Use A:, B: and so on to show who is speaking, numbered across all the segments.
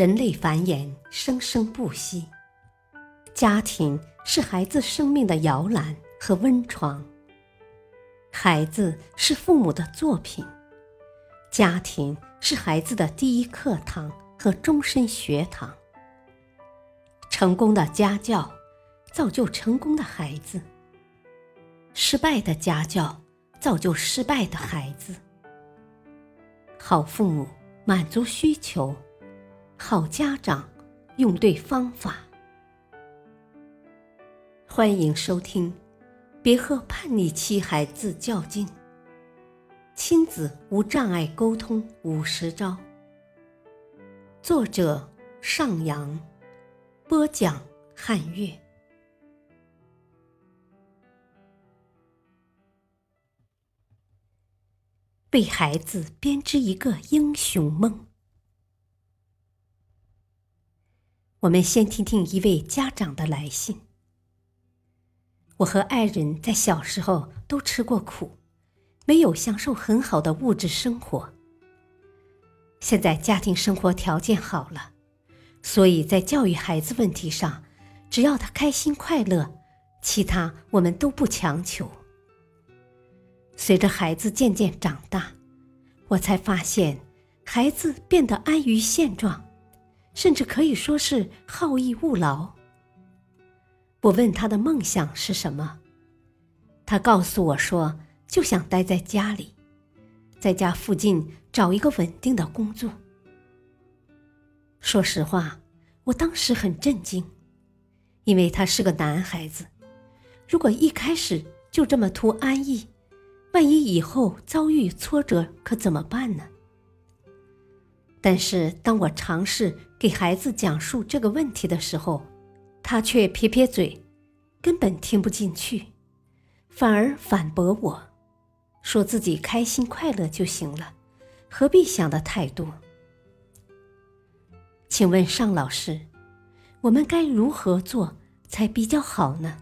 A: 人类繁衍生生不息，家庭是孩子生命的摇篮和温床。孩子是父母的作品，家庭是孩子的第一课堂和终身学堂。成功的家教造就成功的孩子，失败的家教造就失败的孩子。好父母满足需求，好家长用对方法。欢迎收听。别和叛逆期孩子较劲。亲子无障碍沟通五十招。作者：上扬，播讲：汉月。为孩子编织一个英雄梦。我们先听听一位家长的来信。我和爱人在小时候都吃过苦，没有享受很好的物质生活。现在家庭生活条件好了，所以在教育孩子问题上，只要他开心快乐，其他我们都不强求。随着孩子渐渐长大，我才发现，孩子变得安于现状，甚至可以说是好逸恶劳。我问他的梦想是什么，他告诉我说，就想待在家里，在家附近找一个稳定的工作。说实话，我当时很震惊，因为他是个男孩子，如果一开始就这么图安逸，万一以后遭遇挫折，可怎么办呢？但是当我尝试给孩子讲述这个问题的时候，他却撇撇嘴，根本听不进去，反而反驳我，说自己开心快乐就行了，何必想的太多？请问尚老师，我们该如何做才比较好呢？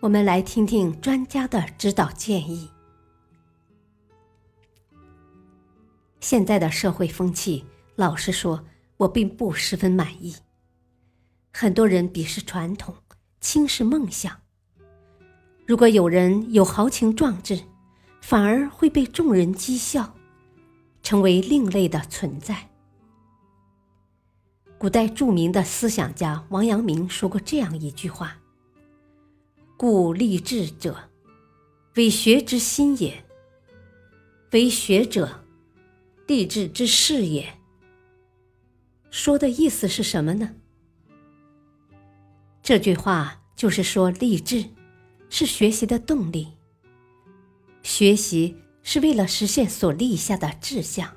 A: 我们来听听专家的指导建议。现在的社会风气，老实说，我并不十分满意。很多人鄙视传统，轻视梦想。如果有人有豪情壮志，反而会被众人讥笑，成为另类的存在。古代著名的思想家王阳明说过这样一句话：“故立志者，为学之心也；为学者，励志之事也。”说的意思是什么呢？这句话就是说，励志是学习的动力。学习是为了实现所立下的志向。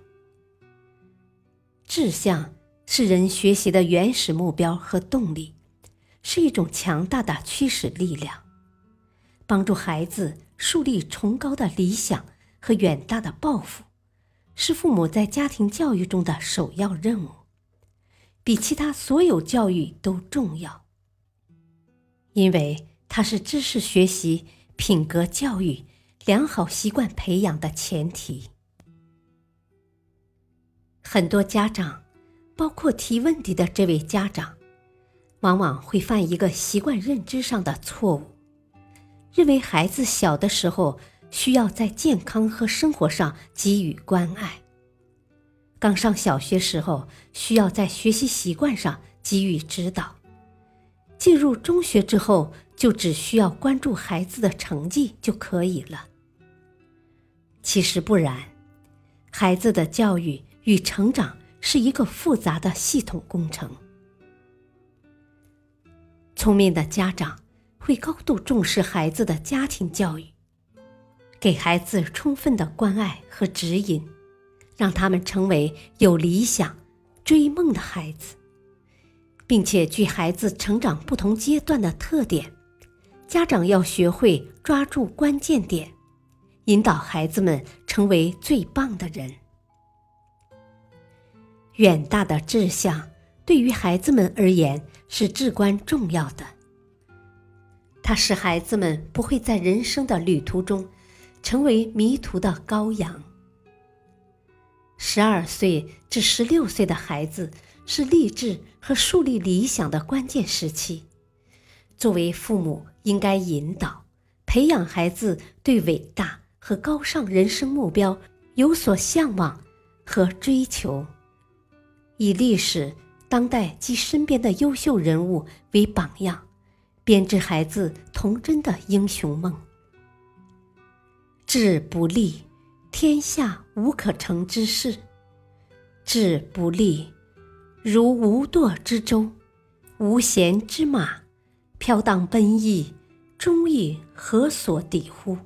A: 志向是人学习的原始目标和动力，是一种强大的驱使力量，帮助孩子树立崇高的理想和远大的抱负，是父母在家庭教育中的首要任务，比其他所有教育都重要。因为它是知识学习、品格教育、良好习惯培养的前提。很多家长，包括提问题的这位家长，往往会犯一个习惯认知上的错误，认为孩子小的时候需要在健康和生活上给予关爱，刚上小学时候需要在学习习惯上给予指导。进入中学之后，就只需要关注孩子的成绩就可以了。其实不然，孩子的教育与成长是一个复杂的系统工程。聪明的家长会高度重视孩子的家庭教育，给孩子充分的关爱和指引，让他们成为有理想、追梦的孩子。并且，据孩子成长不同阶段的特点，家长要学会抓住关键点，引导孩子们成为最棒的人。远大的志向对于孩子们而言是至关重要的，它使孩子们不会在人生的旅途中成为迷途的羔羊。十二岁至十六岁的孩子是励志和树立理想的关键时期，作为父母应该引导、培养孩子对伟大和高尚人生目标有所向往和追求，以历史、当代及身边的优秀人物为榜样，编织孩子童真的英雄梦。志不立，天下无可成之事；志不立，如无舵之舟，无弦之马，飘荡奔逸，终亦何所抵乎？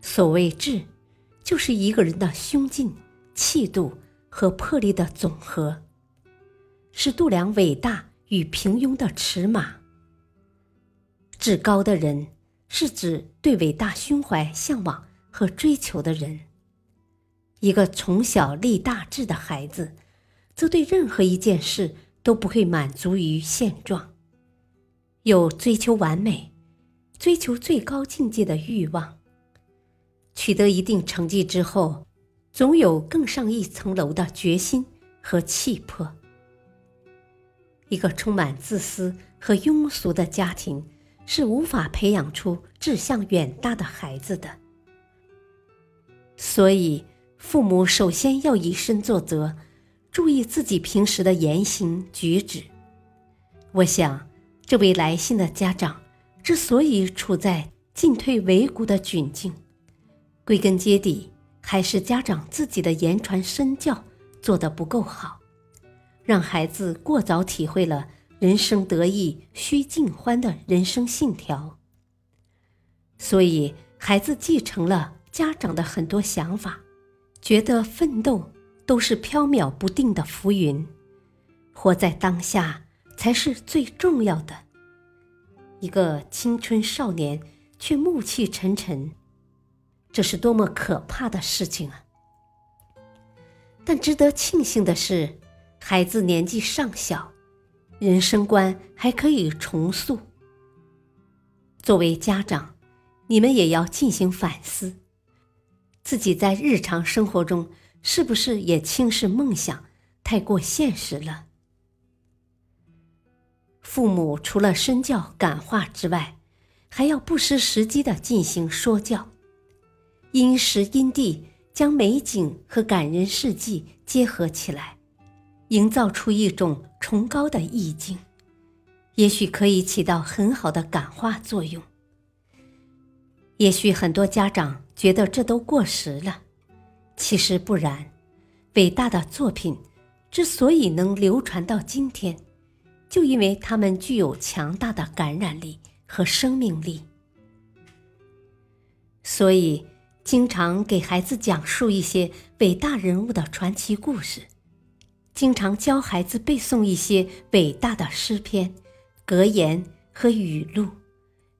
A: 所谓志，就是一个人的胸襟、气度和魄力的总和，是度量伟大与平庸的尺码。志高的人。是指对伟大胸怀向往和追求的人。一个从小立大志的孩子，则对任何一件事都不会满足于现状，有追求完美、追求最高境界的欲望。取得一定成绩之后，总有更上一层楼的决心和气魄。一个充满自私和庸俗的家庭。是无法培养出志向远大的孩子的，所以父母首先要以身作则，注意自己平时的言行举止。我想，这位来信的家长之所以处在进退维谷的窘境，归根结底还是家长自己的言传身教做得不够好，让孩子过早体会了。人生得意须尽欢的人生信条，所以孩子继承了家长的很多想法，觉得奋斗都是飘渺不定的浮云，活在当下才是最重要的。一个青春少年却暮气沉沉，这是多么可怕的事情啊！但值得庆幸的是，孩子年纪尚小。人生观还可以重塑。作为家长，你们也要进行反思，自己在日常生活中是不是也轻视梦想，太过现实了？父母除了身教感化之外，还要不失时机的进行说教，因时因地将美景和感人事迹结合起来。营造出一种崇高的意境，也许可以起到很好的感化作用。也许很多家长觉得这都过时了，其实不然。伟大的作品之所以能流传到今天，就因为他们具有强大的感染力和生命力。所以，经常给孩子讲述一些伟大人物的传奇故事。经常教孩子背诵一些伟大的诗篇、格言和语录，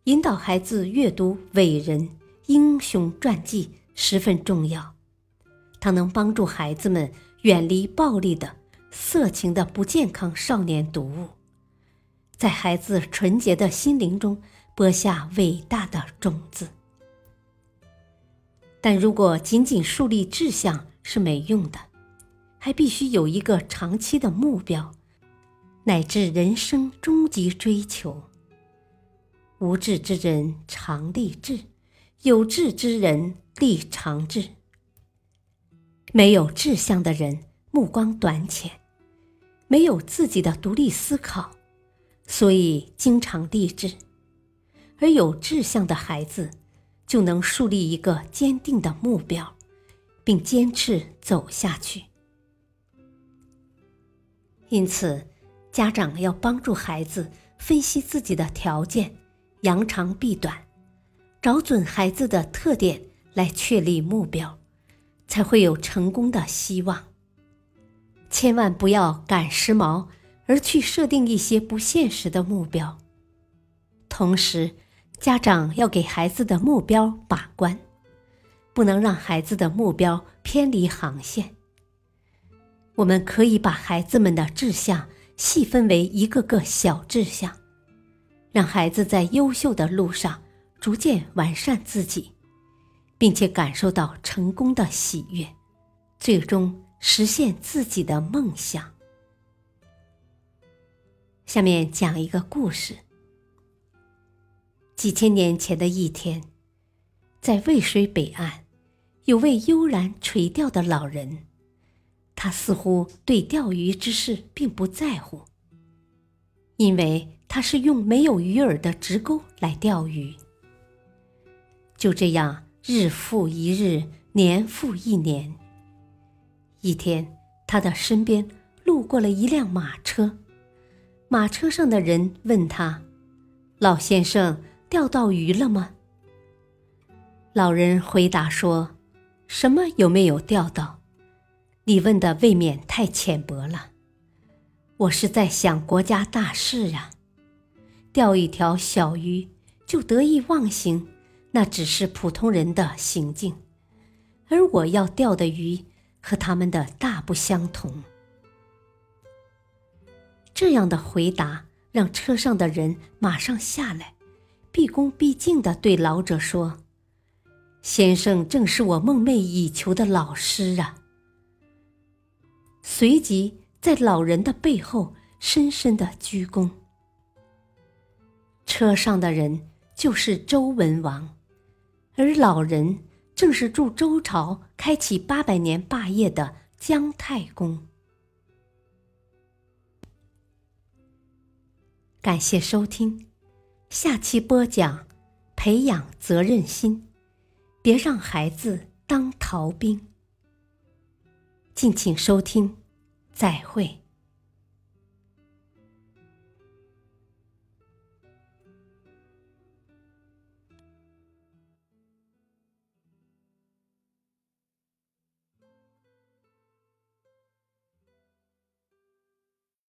A: 引导孩子阅读伟人、英雄传记十分重要。它能帮助孩子们远离暴力的、色情的不健康少年读物，在孩子纯洁的心灵中播下伟大的种子。但如果仅仅树立志向是没用的。还必须有一个长期的目标，乃至人生终极追求。无志之人常立志，有志之人立长志。没有志向的人目光短浅，没有自己的独立思考，所以经常立志；而有志向的孩子，就能树立一个坚定的目标，并坚持走下去。因此，家长要帮助孩子分析自己的条件，扬长避短，找准孩子的特点来确立目标，才会有成功的希望。千万不要赶时髦而去设定一些不现实的目标。同时，家长要给孩子的目标把关，不能让孩子的目标偏离航线。我们可以把孩子们的志向细分为一个个小志向，让孩子在优秀的路上逐渐完善自己，并且感受到成功的喜悦。最终实现自己的梦想。下面讲一个故事。几千年前的一天，在渭水北岸，有位悠然垂钓的老人，他似乎对钓鱼之事并不在乎，因为他是用没有鱼饵的直钩来钓鱼。就这样，日复一日，年复一年。一天，他的身边路过了一辆马车。马车上的人问他：“老先生，钓到鱼了吗？”老人回答说：“什么有没有钓到？你问的未免太浅薄了。我是在想国家大事呀。钓一条小鱼就得意忘形，那只是普通人的行径，而我要钓的鱼和他们的大不相同。”这样的回答让车上的人马上下来，毕恭毕敬地对老者说：“先生正是我梦寐以求的老师啊！”随即在老人的背后深深的鞠躬。车上的人就是周文王，而老人正是助周朝开启八百年霸业的姜太公。感谢收听，下期播讲培养责任心，别让孩子当逃兵。敬请收听，再会。